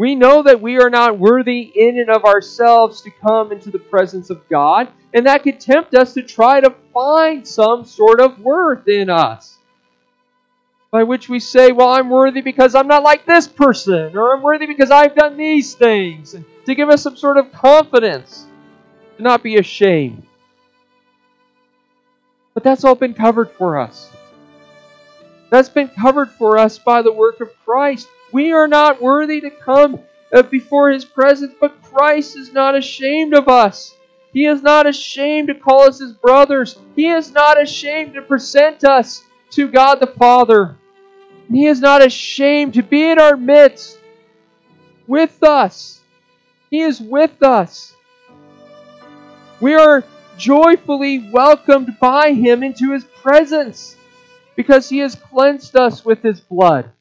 We know that we are not worthy in and of ourselves to come into the presence of God, and that could tempt us to try to find some sort of worth in us. By which we say, well, I'm worthy because I'm not like this person, or I'm worthy because I've done these things, and to give us some sort of confidence, to not be ashamed. But that's all been covered for us. That's been covered for us by the work of Christ. We are not worthy to come before His presence, but Christ is not ashamed of us. He is not ashamed to call us His brothers. He is not ashamed to present us to God the Father. He is not ashamed to be in our midst with us. He is with us. We are joyfully welcomed by Him into His presence because He has cleansed us with His blood.